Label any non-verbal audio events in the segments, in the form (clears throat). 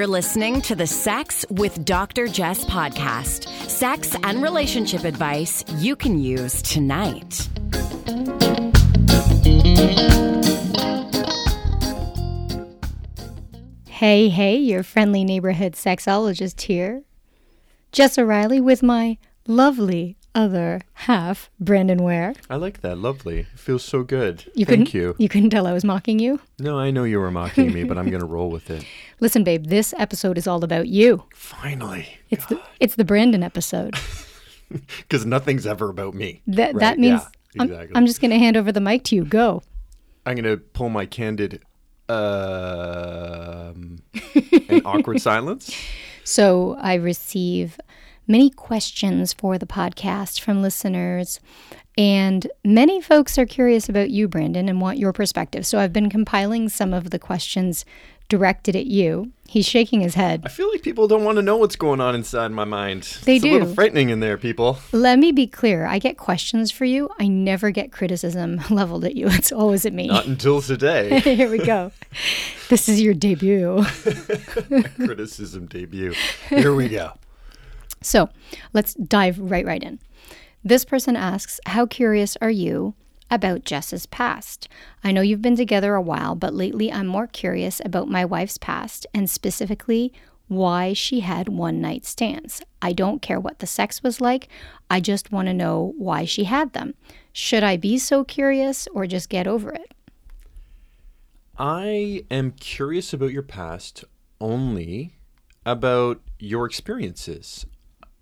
You're listening to the Sex with Dr. Jess podcast. Sex and relationship advice you can use tonight. Hey, hey, your friendly neighborhood sexologist here. Jess O'Reilly with my lovely other half, Brandon Ware. I like that. Lovely. It feels so good. You Thank couldn't, you. You couldn't tell I was mocking you. No, I know you were mocking me, but I'm going to roll with it. (laughs) Listen, babe, this episode is all about you. Finally. It's the it's the Brandon episode. (laughs) Because nothing's ever about me. That Right, that means yeah, I'm. I'm just going to hand over the mic to you. Go. I'm going to pull my candid, um, (laughs) an awkward silence. So I receive many questions for the podcast from listeners, and many folks are curious about you, Brandon, and want your perspective. So I've been compiling some of the questions directed at you. He's shaking his head. I feel like people don't want to know what's going on inside my mind. They do. it's a little frightening in there, people. Let me be clear. I get questions for you. I never get criticism (laughs) leveled at you. It's always at me. Not until today. (laughs) Here we go. This is your debut. (laughs) Criticism debut. Here we go. So let's dive right right in. This person asks, How curious are you about Jess's past? I know you've been together a while, but lately I'm more curious about my wife's past and specifically why she had one night stands. I don't care what the sex was like, I just want to know why she had them. Should I be so curious or just get over it? I am curious about your past only about your experiences.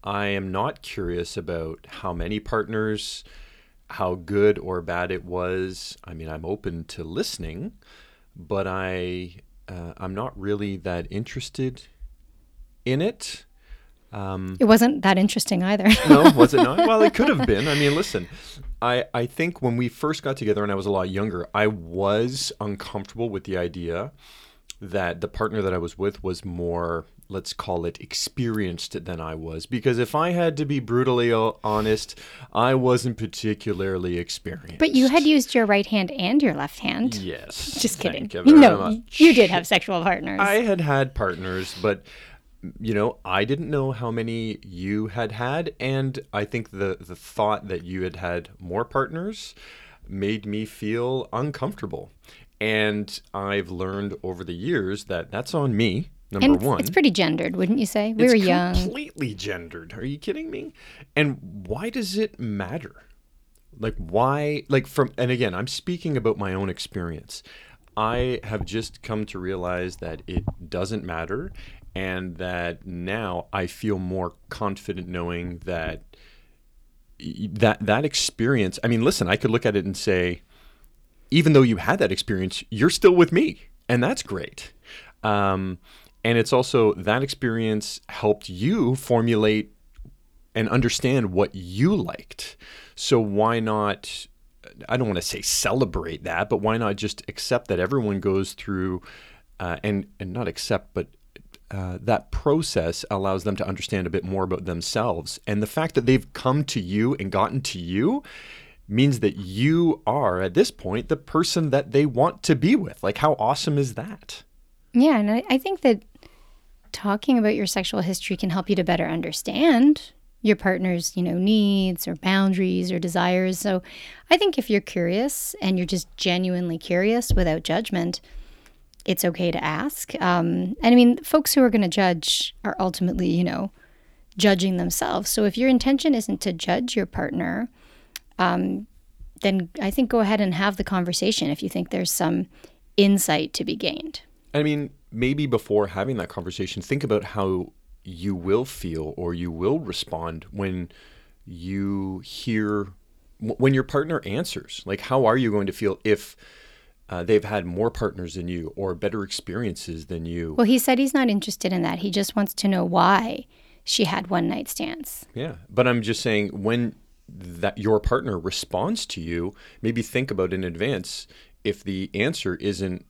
I am not curious about how many partners, how good or bad it was. I mean, I'm open to listening, but I uh, I'm not really that interested in it. Um, It wasn't that interesting either. (laughs) No, was it not? (laughs) Well, it could have been. I mean, listen, I, I think when we first got together and I was a lot younger, I was uncomfortable with the idea that the partner that I was with was more, let's call it, experienced than I was. Because if I had to be brutally honest, I wasn't particularly experienced. but you had used your right hand and your left hand. Yes. (laughs) Just kidding. you No, much. you did have sexual partners. I had had partners, but you know, I didn't know how many you had had, and I think the the thought that you had had more partners made me feel uncomfortable. And I've learned over the years that that's on me. Number and one, it's pretty gendered, wouldn't you say? We were young. completely gendered. Are you kidding me? And why does it matter? Like why like from and again, I'm speaking about my own experience. I have just come to realize that it doesn't matter and that now I feel more confident knowing that that that experience, I mean, listen, I could look at it and say even though you had that experience, you're still with me, and that's great. Um, and it's also that experience helped you formulate and understand what you liked. So why not? I don't want to say celebrate that, but why not just accept that everyone goes through, uh, and and not accept, but uh, that process allows them to understand a bit more about themselves. And the fact that they've come to you and gotten to you means that you are at this point the person that they want to be with. Like, how awesome is that? Yeah, and I, I think that talking about your sexual history can help you to better understand your partner's, you know, needs or boundaries or desires. So I think if you're curious and you're just genuinely curious without judgment, it's okay to ask. Um, and I mean, folks who are going to judge are ultimately, you know, judging themselves. So if your intention isn't to judge your partner, um, then I think go ahead and have the conversation if you think there's some insight to be gained. I mean, maybe before having that conversation, think about how you will feel or you will respond when you hear when your partner answers. Like, how are you going to feel if uh, they've had more partners than you or better experiences than you? Well, he said he's not interested in that. He just wants to know why she had one night stands. Yeah, but I'm just saying when that your partner responds to you, maybe think about in advance if the answer isn't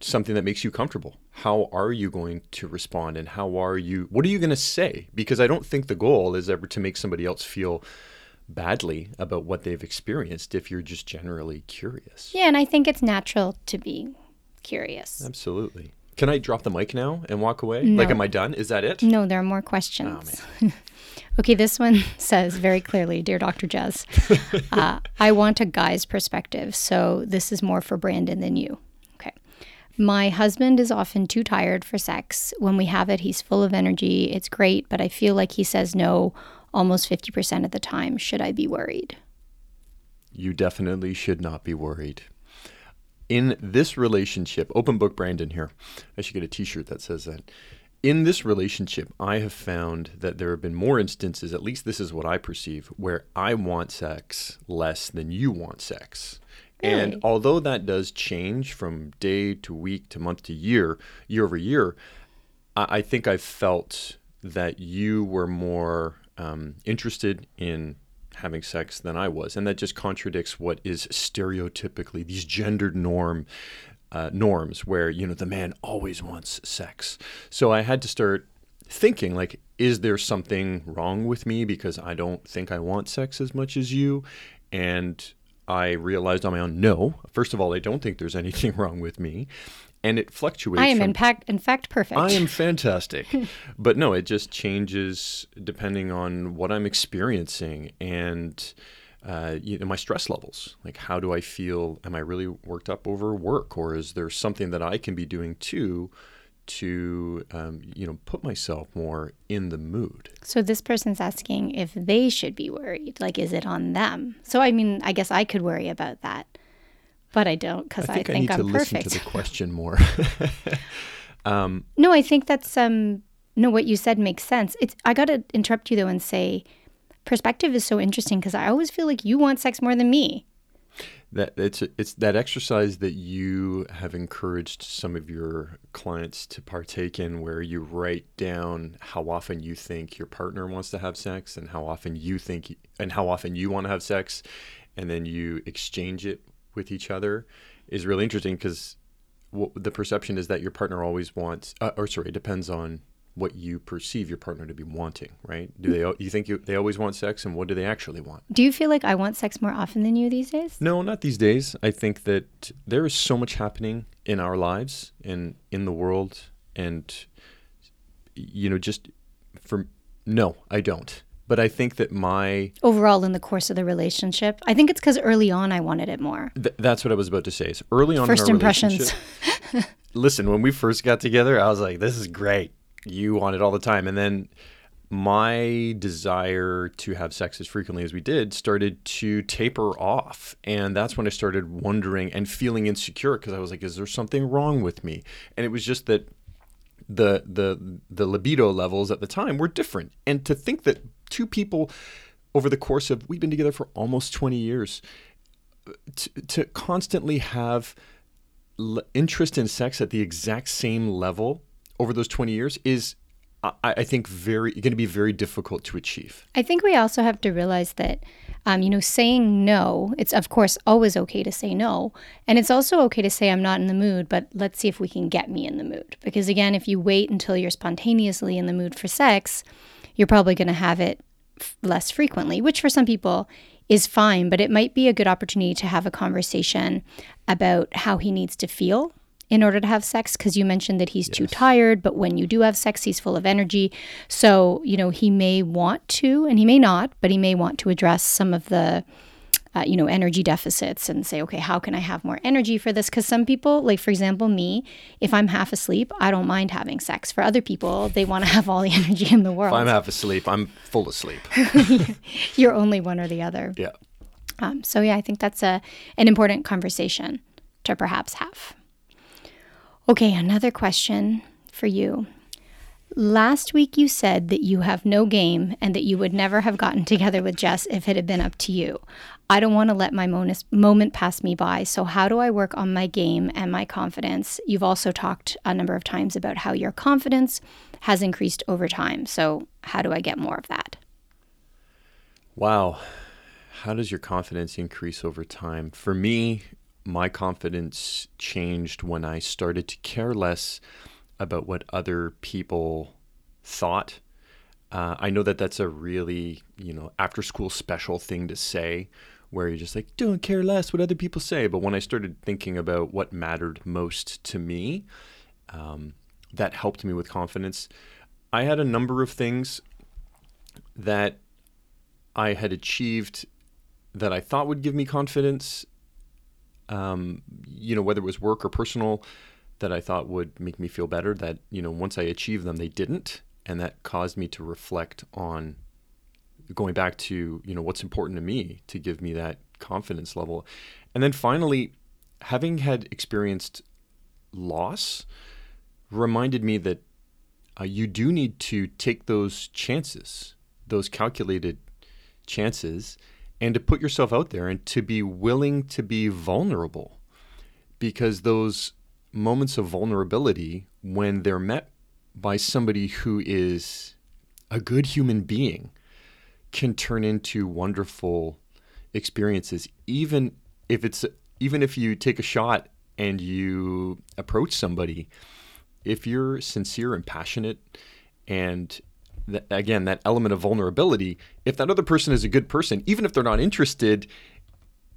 something that makes you comfortable. How are you going to respond and how are you what are you going to say? Because I don't think the goal is ever to make somebody else feel badly about what they've experienced if you're just generally curious. Yeah, and I think it's natural to be curious. Absolutely. Can I drop the mic now and walk away? Like, am I done? Is that it? No, there are more questions. (laughs) okay, this one (laughs) says very clearly Dear Dr. Jazz, (laughs) uh, I want a guy's perspective. So this is more for Brandon than you. My husband is often too tired for sex. When we have it, he's full of energy. It's great, but I feel like he says no almost 50% of the time. Should I be worried? You definitely should not be worried. In this relationship, open book Brandon here. I should get a t shirt that says that. In this relationship, I have found that there have been more instances, at least this is what I perceive, where I want sex less than you want sex. And although that does change from day to week to month to year, year over year, I, I think I've felt that you were more um, interested in having sex than I was, and that just contradicts what is stereotypically these gendered norm uh, norms, where you know the man always wants sex. So I had to start thinking like, is there something wrong with me because I don't think I want sex as much as you? And I realized on my own, no. First of all, I don't think there's anything (laughs) wrong with me, and it fluctuates. I am from in, fact, in fact perfect. I am (laughs) fantastic. but no, it just changes depending on what I'm experiencing and uh, you know, my stress levels. Like, how do I feel? Am I really worked up over work, or is there something that I can be doing too to um, you know put myself more in the mood? So this person's asking if they should be worried. Like, is it on them? So I mean, I guess I could worry about that, but I don't because I I think, think I, need I'm to listen perfect. to the question more. (laughs) no, I think that's um. No, what you said makes sense. It's. I gotta interrupt you though and say, perspective is so interesting because I always feel like you want sex more than me. That it's it's that exercise that you have encouraged some of your clients to partake in where you write down how often you think your partner wants to have sex and how often you think and how often you want to have sex and then you exchange it with each other is really interesting because the perception is that your partner always wants uh, or sorry it depends on what you perceive your partner to be wanting right do they you think you, they always want sex and what do they actually want Do you feel like I want sex more often than you these days? no, not these days. I think that there is so much happening in our lives and in the world, and you know, just for no, I don't. But I think that my Overall, in the course of the relationship, I think it's because early on I wanted it more. th- that's what I was about to say. Is early on First impressions. (laughs) listen, when we first got together, I was like, "This is great." You want it all the time, and then my desire to have sex as frequently as we did started to taper off. And that's when I started wondering and feeling insecure because I was like, is there something wrong with me? And it was just that the the the libido levels at the time were different. And to think that two people over the course of we've been together for almost 20 years to, to constantly have interest in sex at the exact same level over those 20 years is I, I think very going to be very difficult to achieve. I think we also have to realize that, um, you know, saying no, it's of course always okay to say no. And it's also okay to say, I'm not in the mood, but let's see if we can get me in the mood. Because again, if you wait until you're spontaneously in the mood for sex, you're probably going to have it f- less frequently, which for some people is fine, but it might be a good opportunity to have a conversation about how he needs to feel in order to have sex because you mentioned that he's too tired but when you do have sex he's full of energy so you know he may want to and he may not but he may want to address some of the uh, you know energy deficits and say okay how can i have more energy for this because some people like for example me if i'm half asleep i don't mind having sex for other people they want to have all the (laughs) energy in the world If I'm half asleep, I'm full asleep. (laughs) you're only one or the other yeah. um, so yeah, I think that's a an important conversation to perhaps have. Okay, another question for you. Last week you said that you have no game and that you would never have gotten (laughs) together with Jess if it had been up to you. I don't want to let my moment pass me by. So, how do I work on my game and my confidence? You've also talked a number of times about how your confidence has increased over time. So, how do I get more of that? Wow. How does your confidence increase over time? For me, my confidence changed when I started to care less about what other people thought. Uh, I know that that's a really, you know, after school special thing to say where you're just like, don't care less what other people say. But when I started thinking about what mattered most to me, um, that helped me with confidence. I had a number of things that I had achieved that I thought would give me confidence. Um, you know, whether it was work or personal, that I thought would make me feel better. That you know, once I achieved them, they didn't, and that caused me to reflect on going back to you know what's important to me to give me that confidence level, and then finally, having had experienced loss, reminded me that uh, you do need to take those chances, those calculated chances, and to put yourself out there and to be willing to be vulnerable. Because those moments of vulnerability, when they're met by somebody who is a good human being, can turn into wonderful experiences, even if it's even if you take a shot and you approach somebody if you're sincere and passionate and again that element of vulnerability if that other person is a good person even if they're not interested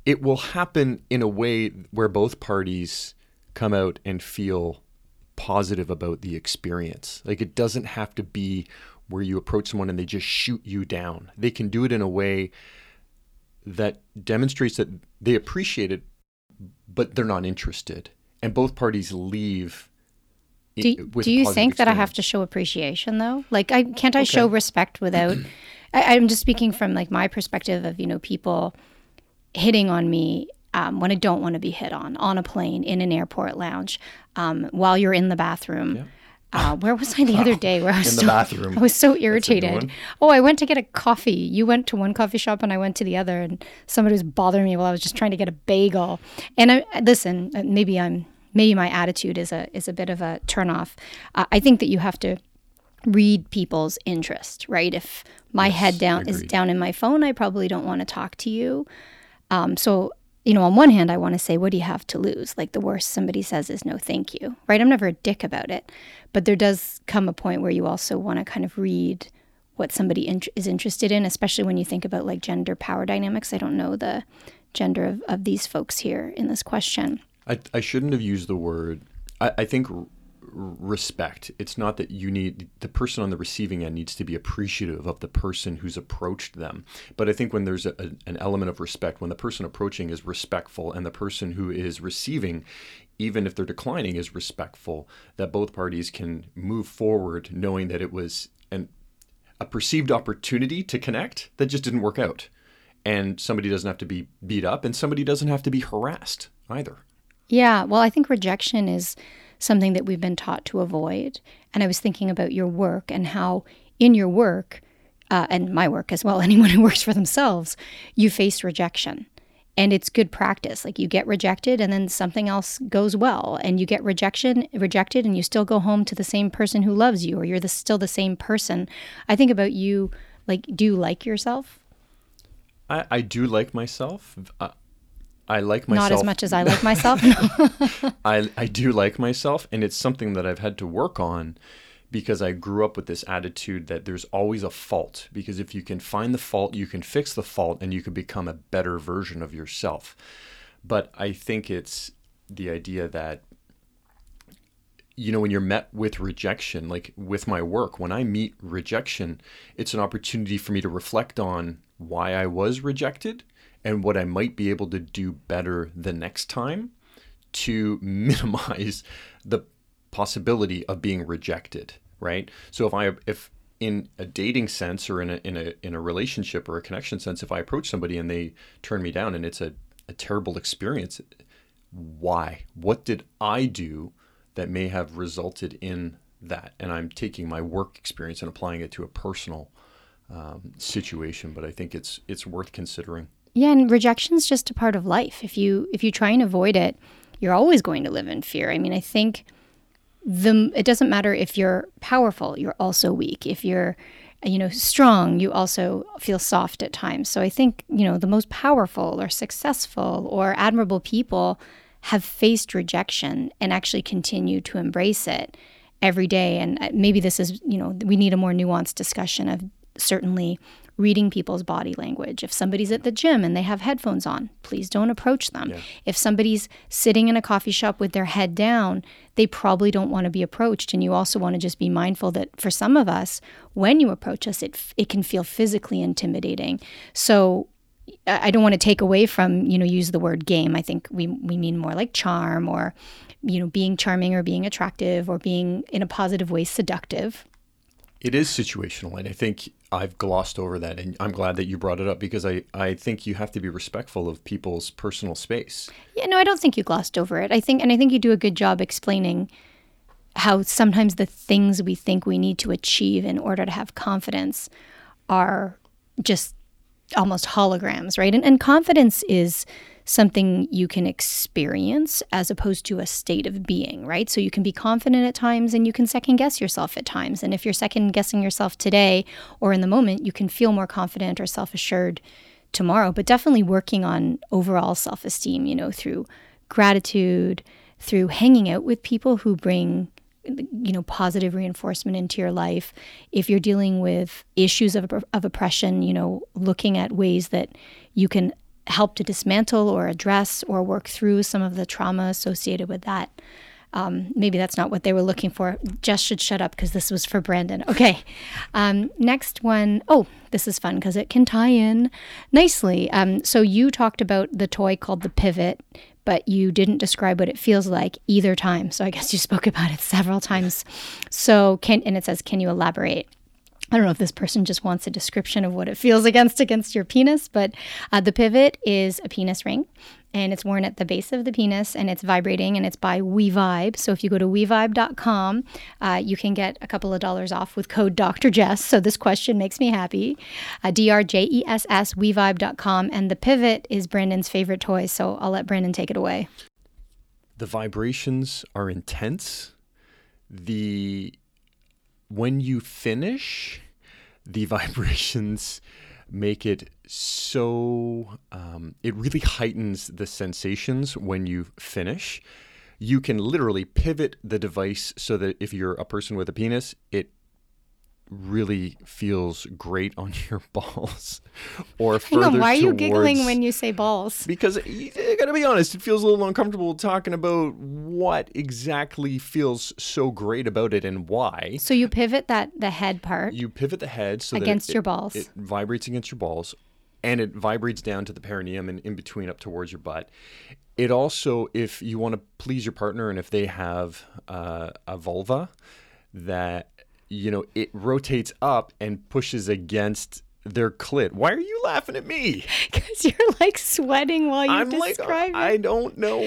it will happen in a way where both parties come out and feel positive about the experience. Like it doesn't have to be where you approach someone and they just shoot you down. They can do it in a way that demonstrates that they appreciate it but they're not interested. And both parties leave do, do you think that I have to show appreciation though? Like, I can't I okay. show respect without? (clears throat) I, am just speaking from like my perspective of you know people hitting on me um, when I don't want to be hit on on a plane in an airport lounge um, while you're in the bathroom. Yeah. Uh, where was I the other day? Where I (laughs) was in so, the bathroom. I was so irritated. Oh, I went to get a coffee. You went to one coffee shop and I went to the other, and somebody was bothering me while I was just trying to get a bagel. And I, listen, uh, maybe I'm maybe my attitude is a is a bit of a turnoff. Uh, I think that you have to read people's interest, right? If my yes, head down agreed. is down in my phone, I probably don't want to talk to you. Um, so you know, on one hand, I want to say, what do you have to lose? Like the worst somebody says is no, thank you, right? I'm never a dick about it, but there does come a point where you also want to kind of read what somebody in- is interested in, especially when you think about like gender power dynamics. I don't know the gender of, of these folks here in this question. I, I shouldn't have used the word. I, I think r- respect. It's not that you need the person on the receiving end needs to be appreciative of the person who's approached them. But I think when there's a, an element of respect, when the person approaching is respectful and the person who is receiving, even if they're declining, is respectful, that both parties can move forward knowing that it was an, a perceived opportunity to connect that just didn't work out. And somebody doesn't have to be beat up and somebody doesn't have to be harassed either. Yeah, well, I think rejection is something that we've been taught to avoid. And I was thinking about your work and how in your work, uh, and my work as well, (laughs) anyone who works for themselves, you face rejection. And it's good practice. Like you get rejected and then something else goes well. And you get rejection, rejected, and you still go home to the same person who loves you, or you're the, still the same person. I think about you, like, do you like yourself? I, I do like myself. Uh, I like myself. Not as much as I like (laughs) myself. (laughs) I, I do like myself, and it's something that I've had to work on because I grew up with this attitude that there's always a fault. Because if you can find the fault, you can fix the fault and you can become a better version of yourself. But I think it's the idea that, you know, when you're met with rejection, like with my work, when I meet rejection, it's an opportunity for me to reflect on why I was rejected and what I might be able to do better the next time to (laughs) minimize the possibility of being rejected, right? So if I if in a dating sense or in a in a in a relationship or a connection sense, if I approach somebody and they turn me down and it's a, a terrible experience, why? What did I do that may have resulted in that? And I'm taking my work experience and applying it to a personal um, situation, but I think it's it's worth considering. Yeah, and rejection's just a part of life. If you if you try and avoid it, you're always going to live in fear. I mean, I think the it doesn't matter if you're powerful, you're also weak. If you're you know strong, you also feel soft at times. So I think, you know, the most powerful or successful or admirable people have faced rejection and actually continue to embrace it every day and uh, maybe this is, you know, we need a more nuanced discussion of certainly reading people's body language. If somebody's at the gym and they have headphones on, please don't approach them. Yeah. If somebody's sitting in a coffee shop with their head down, they probably don't want to be approached. And you also want to just be mindful that for some of us, when you approach us, it, it can feel physically intimidating. So I don't want to take away from, you know, use the word game. I think we, we mean more like charm or, you know, being charming or being attractive or being in a positive way seductive. It is situational, and I think I've glossed over that, and I'm glad that you brought it up because I, I think you have to be respectful of people's personal space. Yeah, no, I don't think you glossed over it. I think, and I think you do a good job explaining how sometimes the things we think we need to achieve in order to have confidence are just almost holograms, right? And, and confidence is something you can experience as opposed to a state of being, right? So you can be confident at times and you can second guess yourself at times. And if you're second guessing yourself today or in the moment, you can feel more confident or self assured tomorrow. But definitely working on overall self esteem, you know, through gratitude, through hanging out with people who bring you know positive reinforcement into your life if you're dealing with issues of, of oppression you know looking at ways that you can help to dismantle or address or work through some of the trauma associated with that um, maybe that's not what they were looking for. Jess should shut up because this was for Brandon. (laughs) Okay. Um, next one. Oh, this is fun because it can tie in nicely. Um, so you talked about the toy called the Pivot, but you didn't describe what it feels like either time. So I guess you spoke about it (laughs) several times. So can and it says, can you elaborate? I don't know if this person just wants a description of what it feels against against your penis, but uh, the pivot is a penis ring, and it's worn at the base of the penis, and it's vibrating, and it's by WeVibe. So if you go to WeVibe.com, uh, you can get a couple of dollars off with code Dr. Jess. So this question makes me happy. Uh, D R J E S S WeVibe.com, and the pivot is Brandon's favorite toy. So I'll let Brandon take it away. The vibrations are intense. The when you finish, the (laughs) vibrations make it so um, it really heightens the sensations when you finish. You can literally pivot the device so that if you're a person with a penis it really feels great on (laughs) your balls or further on, why are you giggling when you say balls? because I gotta be honest, it feels a little uncomfortable talking about what exactly feels so great about it and why. So you pivot that the head part. You pivot the head so Against that it, your balls. It vibrates against your balls, and it vibrates down to the perineum and in between up towards your butt. It also, if you want to please your partner, and if they have uh, a vulva, that you know it rotates up and pushes against their clit. Why are you laughing at me? (laughs) Because you're like sweating while you I'm like, describe it. I don't know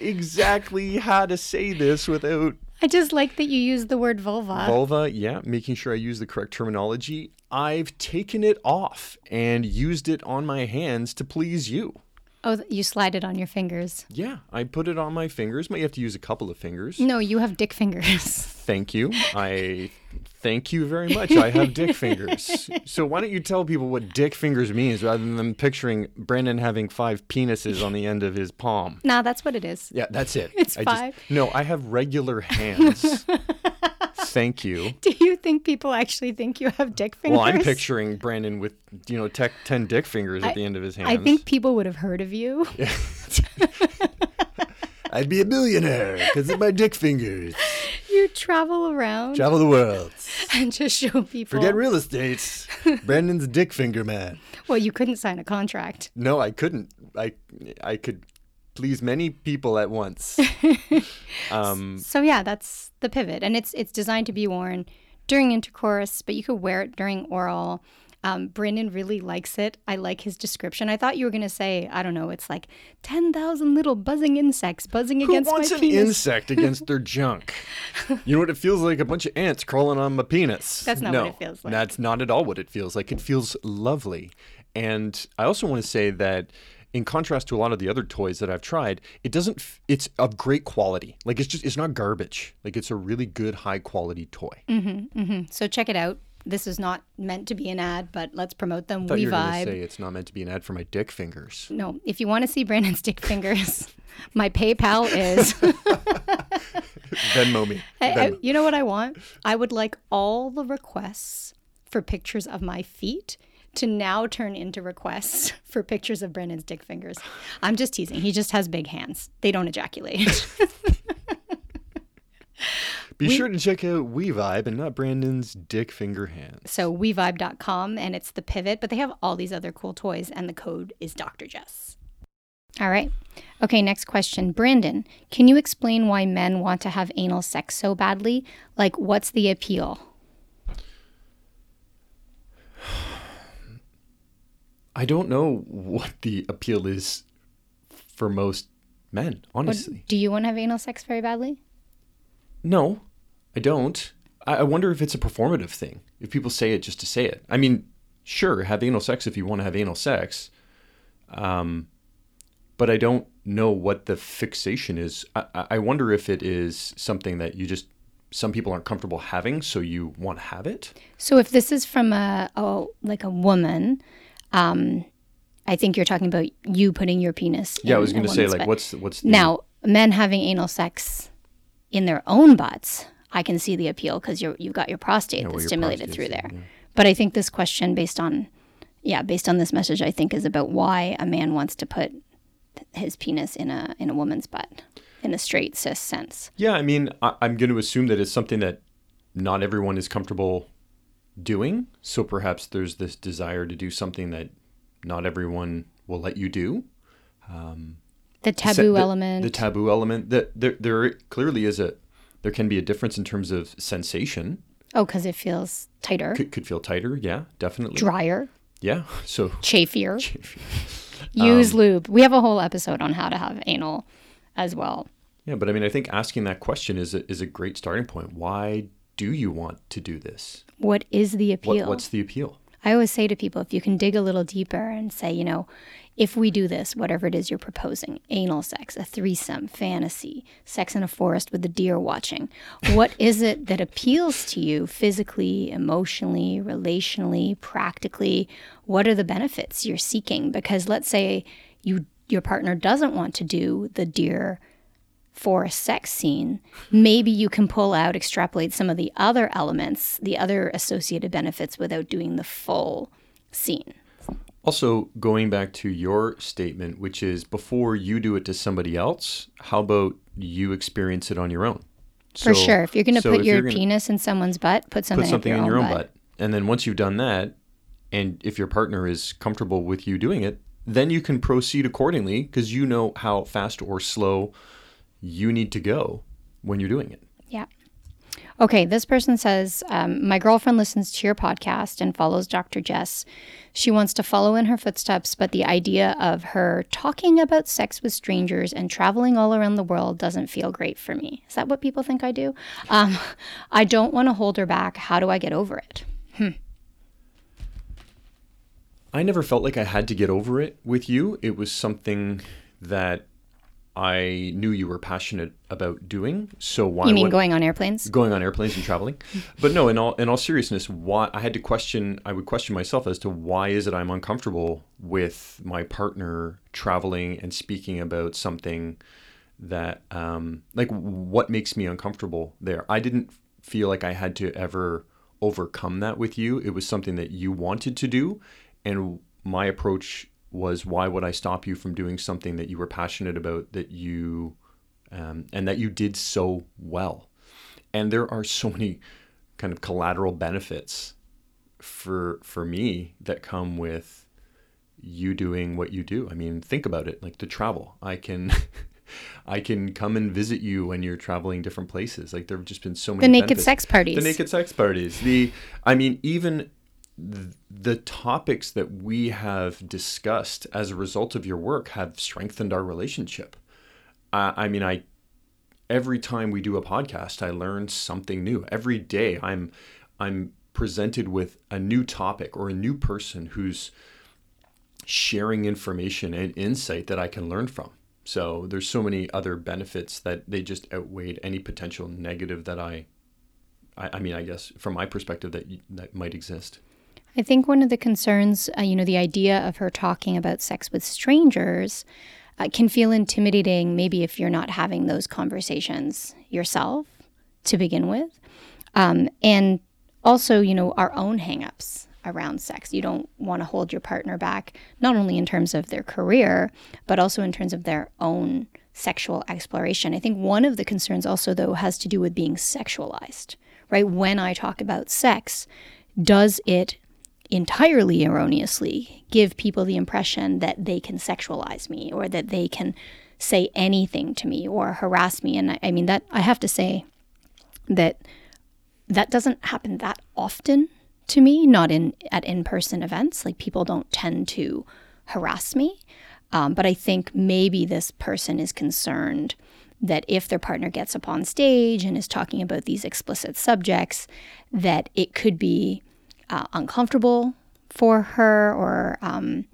exactly how to say this without I just like that you use the word vulva. vulva. Yeah, making sure I use the correct terminology. I've taken it off and used it on my hands to please you. oh, you slide it on your fingers. Yeah, I put it on my fingers. Might have to use a couple of fingers. No, you have dick fingers. (laughs) Thank you. I thank you very much. I have dick (laughs) fingers. So why don't you tell people what dick fingers means rather than them picturing Brandon having five penises on the end of his palm? nah, that's what it is. Yeah, that's it. It's I five. Just, no, I have regular hands. (laughs) Thank you. Do you think people actually think you have dick fingers? Well, I'm picturing Brandon with you know tech, ten dick fingers at the end of his hands. I think people would have heard of you. (laughs) I'd be a millionaire because of my dick fingers. You travel around Travel the world. (laughs) and just show people. Forget real estate. (laughs) Brandon's dick finger man. well, you couldn't sign a contract. No, I couldn't. I I could please many people at once. (laughs) Um, So yeah, that's the pivot, and it's it's designed to be worn during intercourse, but you could wear it during oral. Um, Brandon really likes it. I like his description. I thought you were gonna say, I don't know, it's like ten thousand little buzzing insects buzzing who against wants my an insect against their (laughs) junk? You know what it feels like? A bunch of ants crawling on my penis. That's not no, what it feels like. That's not at all what it feels like. It feels lovely. And I also want to say that in contrast to a lot of the other toys that I've tried, it doesn't f- it's of great quality. Like it's just it's not garbage. Like it's a really good high quality toy. So check it out. This is not meant to be an ad, but let's promote them. WeVibe. say it's not meant to be an ad for my dick fingers. No, if you want to see Brandon's dick fingers, (laughs) my PayPal is. (laughs) Venmo me. (laughs) I- I- you know what I want? I would like all the requests for pictures of my feet to now turn into requests for pictures of Brandon's dick fingers. I'm just teasing. He just has big hands. They don't ejaculate. Be sure to check out WeVibe and not Brandon's dick finger hands. so wevibe.com and it's the pivot, but they have all these other cool toys and the code is Dr. Jess. All right. Okay, next question. Brandon, can you explain why men want to have anal sex so badly? Like what's the appeal? (sighs) I don't know what the appeal is for most men, What- honestly. do you want to have anal sex very badly? No, I don't. I, wonder if it's a performative thing. If people say it just to say it. I mean, sure, have anal sex if you want to have anal sex. Um, but I don't know what the fixation is. I, I wonder if it is something that you just some people aren't comfortable having, so you want to have it. So if this is from a, a like a woman, um, I think you're talking about you putting your penis. Yeah, I was going to say like, what's what's the, now men having anal sex in their own butts. I can see the appeal because you you've got your prostate well, that's your stimulated through there. yeah. But I think this question, based on, yeah, based on this message, I think is about why a man wants to put his penis in a in a woman's butt in a straight cis sense. Yeah, I mean, I, I'm going to assume that it's something that not everyone is comfortable doing. So perhaps there's this desire to do something that not everyone will let you do. Um, the taboo the- element. The taboo element. That there, there clearly is a, there can be a difference in terms of sensation. oh, because it feels tighter, Could, could feel tighter. Yeah, definitely. drier, Yeah. (laughs) So chafier. (laughs) (laughs) Um, Use lube. We have a whole episode on how to have anal as well. yeah, but I mean, I think asking that question is a, is a great starting point. Why do you want to do this? What is the appeal? What, what's the appeal? I always say to people, if you can dig a little deeper and say, you know, if we do this, whatever it is you're proposing, anal sex, a threesome, fantasy, sex in a forest with the deer watching, what (laughs) is it that appeals to you physically, emotionally, relationally, practically? What are the benefits you're seeking? Because let's say you your partner doesn't want to do the deer forest sex scene, maybe you can pull out, extrapolate some of the other elements, the other associated benefits without doing the full scene. Also, going back to your statement, which is before you do it to somebody else, how about you experience it on your own? For sure. If you're going to so put your penis in someone's butt, put something, put something in your, your own own butt. butt, and then once you've done that, and if your partner is comfortable with you doing it, then you can proceed accordingly because you know how fast or slow you need to go when you're doing it. Yeah. Okay, this person says, um, My girlfriend listens to your podcast and follows Dr. Jess. She wants to follow in her footsteps, but the idea of her talking about sex with strangers and traveling all around the world doesn't feel great for me. Is that what people think I do? Um, I don't want to hold her back. How do I get over it? I never felt like I had to get over it with you. It was something that I knew you were passionate about doing. So why You mean going on airplanes? going on airplanes and traveling. (laughs) But no, in all in all seriousness, why I had to question I would question myself as to why is it I'm uncomfortable with my partner traveling and speaking about something that um like what makes me uncomfortable there. I didn't feel like I had to ever overcome that with you. It was something that you wanted to do and my approach was why would I stop you from doing something that you were passionate about that you um, and that you did so well. And there are so many kind of collateral benefits for for me that come with you doing what you do. I mean, think about it, like the travel. I can (laughs) I can come and visit you when you're traveling different places. Like there've just been so many The naked benefits. sex parties. The naked sex parties. The I mean even the topics that we have discussed as a result of your work have strengthened our relationship. I mean, I every time we do a podcast, I learn something new. Every day, I'm I'm presented with a new topic or a new person who's sharing information and insight that I can learn from. So there's so many other benefits that they just outweighed any potential negative that I, I, I mean, I guess from my perspective that that might exist. I think one of the concerns, uh, you know, the idea of her talking about sex with strangers uh, can feel intimidating, maybe if you're not having those conversations yourself to begin with. Um, and also, you know, our own hangups around sex. You don't want to hold your partner back, not only in terms of their career, but also in terms of their own sexual exploration. I think one of the concerns also, though, has to do with being sexualized, right? When I talk about sex, does it entirely erroneously give people the impression that they can sexualize me or that they can say anything to me or harass me? And I, I mean, that I have to say that that doesn't happen that often to me, not in at in-person events. Like people don't tend to harass me. Um, but I think maybe this person is concerned that if their partner gets up on stage and is talking about these explicit subjects, that it could be uh, uncomfortable for her or um,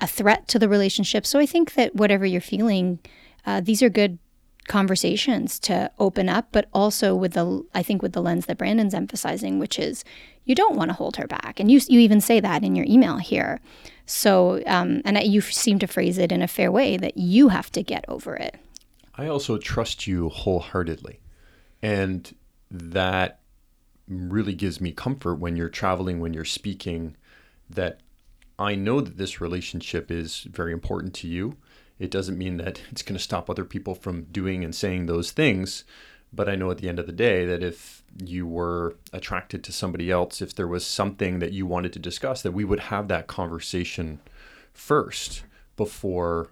a threat to the relationship. So I think that whatever you're feeling, uh, these are good conversations to open up, but also with the, I think, with the lens that Brandon's emphasizing, which is you don't want to hold her back. And you, you even say that in your email here. So, um, and you seem to phrase it in a fair way that you have to get over it. I also trust you wholeheartedly. And that really gives me comfort when you're traveling, when you're speaking, that I know that this relationship is very important to you. It doesn't mean that it's going to stop other people from doing and saying those things. But I know at the end of the day that if you were attracted to somebody else, if there was something that you wanted to discuss, that we would have that conversation first before,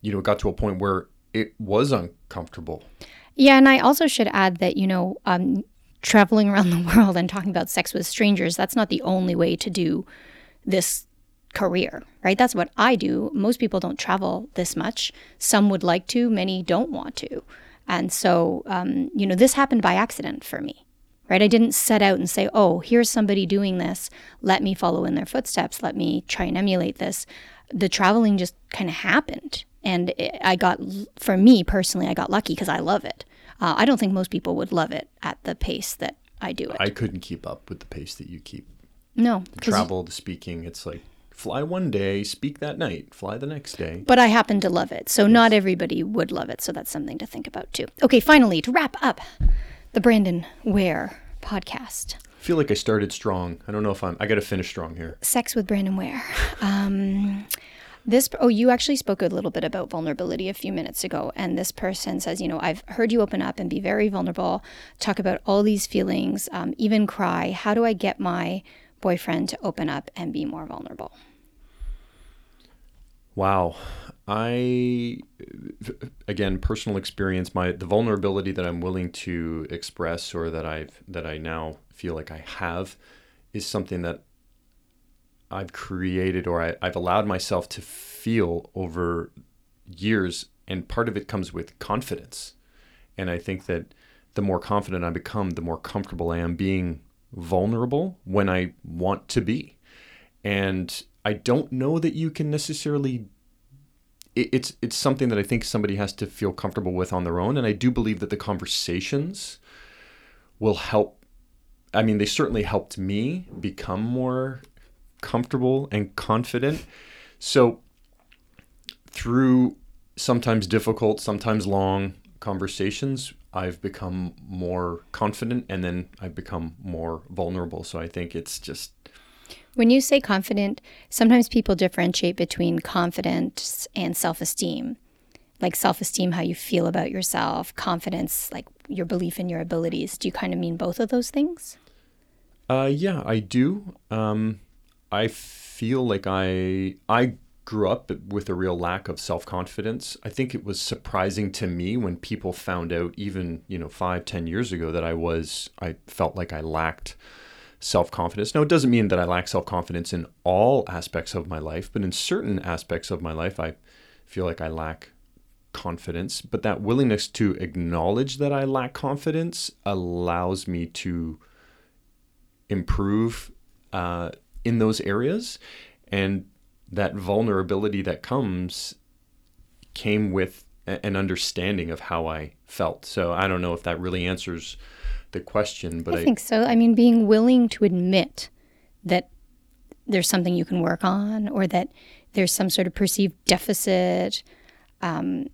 you know, it got to a point where it was uncomfortable. Yeah, and I also should add that, you know, um, traveling around the world and talking about sex with strangers, that's not the only way to do this career, right? That's what I do. Most people don't travel this much. Some would like to, many don't want to. And so, um, you know, this happened by accident for me, right? I didn't set out and say, oh, here's somebody doing this. Let me follow in their footsteps. Let me try and emulate this. The traveling just kind of happened. And I got, for me personally, I got lucky because I love it. Uh, I don't think most people would love it at the pace that I do it. I couldn't keep up with the pace that you keep. No. The travel, the speaking, it's like fly one day, speak that night, fly the next day. But I happen to love it. So yes. not everybody would love it. So that's something to think about too. Okay, finally, to wrap up the Brandon Ware podcast. I feel like I started strong. I don't know if I'm, I got to finish strong here. Sex with Brandon Ware. Um, this, oh, you actually spoke a little bit about vulnerability a few minutes ago. And this person says, you know, I've heard you open up and be very vulnerable, talk about all these feelings, um, even cry. How do I get my boyfriend to open up and be more vulnerable? Wow. I again personal experience my the vulnerability that I'm willing to express or that I've that I now feel like I have is something that I've created or I, I've allowed myself to feel over years and part of it comes with confidence. And I think that the more confident I become, the more comfortable I am being vulnerable when I want to be. And I don't know that you can necessarily. it's it's something that I think somebody has to feel comfortable with on their own, and I do believe that the conversations will help. I mean, they certainly helped me become more comfortable and confident. So through sometimes difficult, sometimes long conversations, I've become more confident and then I've become more vulnerable. So I think it's just when you say confident, sometimes people differentiate between confidence and self esteem. Like self esteem, how you feel about yourself, confidence, like your belief in your abilities. Do you kind of mean both of those things? Uh, yeah, I do. Um, I feel like I I grew up with a real lack of self confidence. I think it was surprising to me when people found out, even you know, five, ten years ago, that I was I felt like I lacked self confidence. Now, it doesn't mean that I lack self confidence in all aspects of my life, but in certain aspects of my life, I feel like I lack confidence. But that willingness to acknowledge that I lack confidence allows me to improve uh, in those areas. And that vulnerability that comes came with an understanding of how I felt. So I don't know if that really answers the question, but I, I think so. I mean, being willing to admit that there's something you can work on, or that there's some sort of perceived deficit. Um,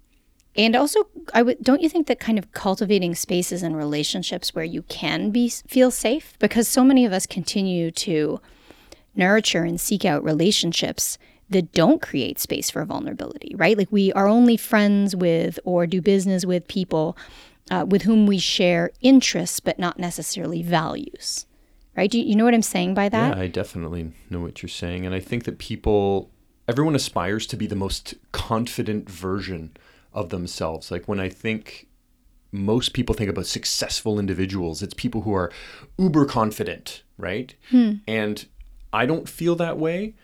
and also, I would don't you think that kind of cultivating spaces and relationships where you can be feel safe, because so many of us continue to nurture and seek out relationships that don't create space for vulnerability, right? Like we are only friends with or do business with people uh, with whom we share interests, but not necessarily values, right? Do you, you know what I'm saying by that? Yeah, I definitely know what you're saying. And I think that people, everyone aspires to be the most confident version of themselves. Like when I think most people think about successful individuals, it's people who are uber confident, right? Hmm. And I don't feel that way,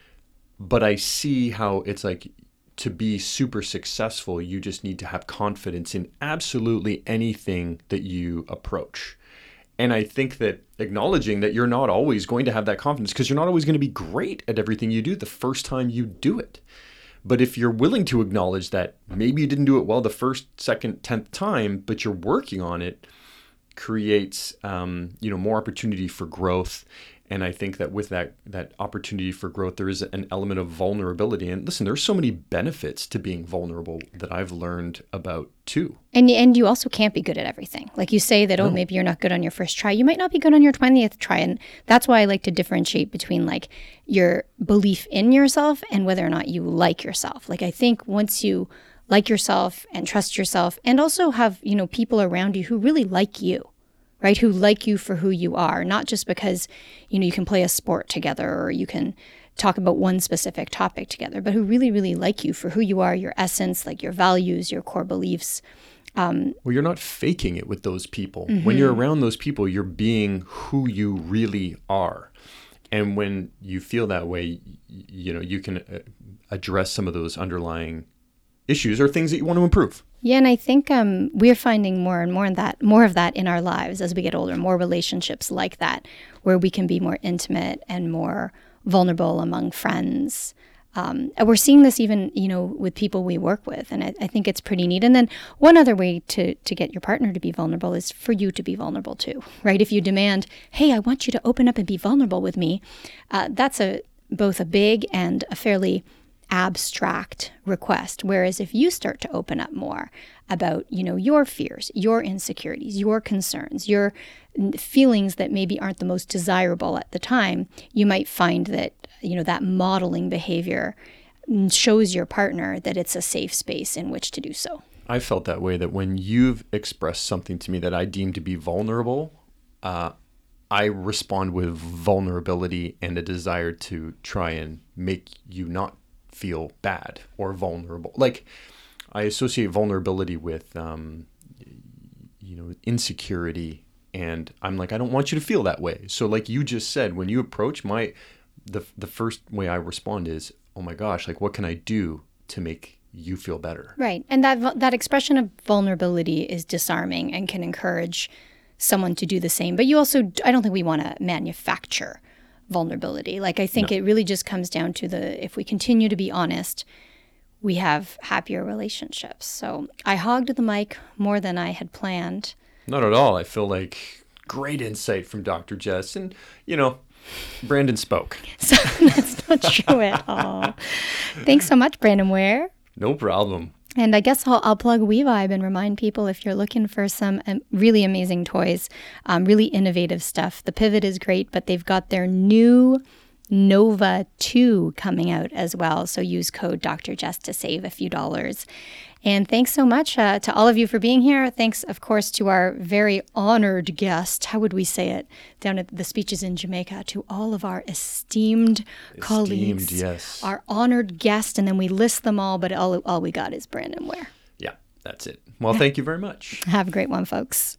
but I see how it's like to be super successful, you just need to have confidence in absolutely anything that you approach. And I think that acknowledging that you're not always going to have that confidence because you're not always going to be great at everything you do the first time you do it. But if you're willing to acknowledge that maybe you didn't do it well the first, second, tenth time, but you're working on it, creates um, you know more opportunity for growth and I think that with that that opportunity for growth, there is an element of vulnerability. And listen, there's so many benefits to being vulnerable that I've learned about too. And and you also can't be good at everything. Like you say that, oh, maybe you're not good on your first try. You might not be good on your twentieth try, and that's why I like to differentiate between like your belief in yourself and whether or not you like yourself. Like I think once you like yourself and trust yourself, and also have you know people around you who really like you right? Who like you for who you are, not just because, you know, you can play a sport together or you can talk about one specific topic together, but who really, really like you for who you are, your essence, like your values, your core beliefs. Um, well, you're not faking it with those people. Mm-hmm. When you're around those people, you're being who you really are. And when you feel that way, you know, you can uh, address some of those underlying issues or things that you want to improve. Yeah, and I think um, we're finding more and more of that, more of that in our lives as we get older. More relationships like that, where we can be more intimate and more vulnerable among friends. Um, we're seeing this even, you know, with people we work with, and I, I, think it's pretty neat. And then one other way to to get your partner to be vulnerable is for you to be vulnerable too, right? If you demand, "Hey, I want you to open up and be vulnerable with me," uh, that's a both a big and a fairly abstract request. Whereas if you start to open up more about you know your fears your insecurities your concerns your feelings that maybe aren't the most desirable at the time you might find that you know that modeling behavior shows your partner that it's a safe space in which to do so. I felt that way that when you've expressed something to me that i deem to be vulnerable uh, I respond with vulnerability and a desire to try and make you not feel bad or vulnerable. Like I associate vulnerability with, um, you know, insecurity, and I'm like, I don't want you to feel that way. So, like you just said, when you approach my, the the first way I respond is, oh my gosh, like what can I do to make you feel better? Right, and that that expression of vulnerability is disarming and can encourage someone to do the same. But you also, I don't think we want to manufacture vulnerability. Like I think no. it really just comes down to the if we continue to be honest, we have happier relationships. So I hogged the mic more than I had planned. Not at all. I feel like great insight from Dr. Jess and you know, Brandon spoke. (laughs) So (laughs) that's not true at all. Thanks so much, Brandon Ware. No problem. And I guess I'll, I'll plug WeVibe and remind people if you're looking for some um, really amazing toys, um, really innovative stuff. The Pivot is great, but they've got their new Nova 2 coming out as well. So use code Dr. Jess to save a few dollars. And thanks so much uh, to all of you for being here. Thanks, of course, to our very honored guest. How would we say it down at the speeches in Jamaica? To all of our esteemed, esteemed colleagues. yes. Our honored guest. And then we list them all, but all, all we got is Brandon Ware. Yeah, that's it. Well, thank you very much. (laughs) Have a great one, folks.